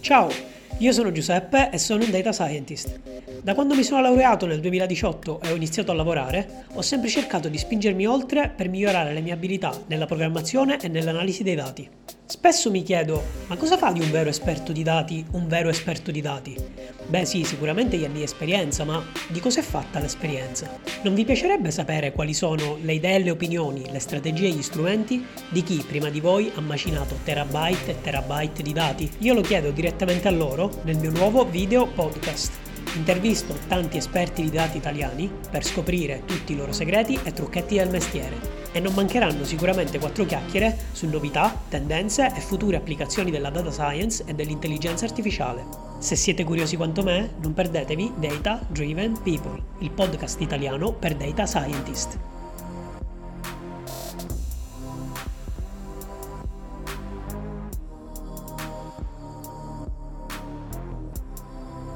Ciao, io sono Giuseppe e sono un data scientist. Da quando mi sono laureato nel 2018 e ho iniziato a lavorare, ho sempre cercato di spingermi oltre per migliorare le mie abilità nella programmazione e nell'analisi dei dati. Spesso mi chiedo, ma cosa fa di un vero esperto di dati un vero esperto di dati? Beh sì, sicuramente gli anni di esperienza, ma di cosa è fatta l'esperienza? Non vi piacerebbe sapere quali sono le idee le opinioni, le strategie e gli strumenti di chi prima di voi ha macinato terabyte e terabyte di dati? Io lo chiedo direttamente a loro nel mio nuovo video podcast. Intervisto tanti esperti di dati italiani per scoprire tutti i loro segreti e trucchetti del mestiere e non mancheranno sicuramente quattro chiacchiere su novità, tendenze e future applicazioni della data science e dell'intelligenza artificiale. Se siete curiosi quanto me, non perdetevi Data Driven People, il podcast italiano per data scientist.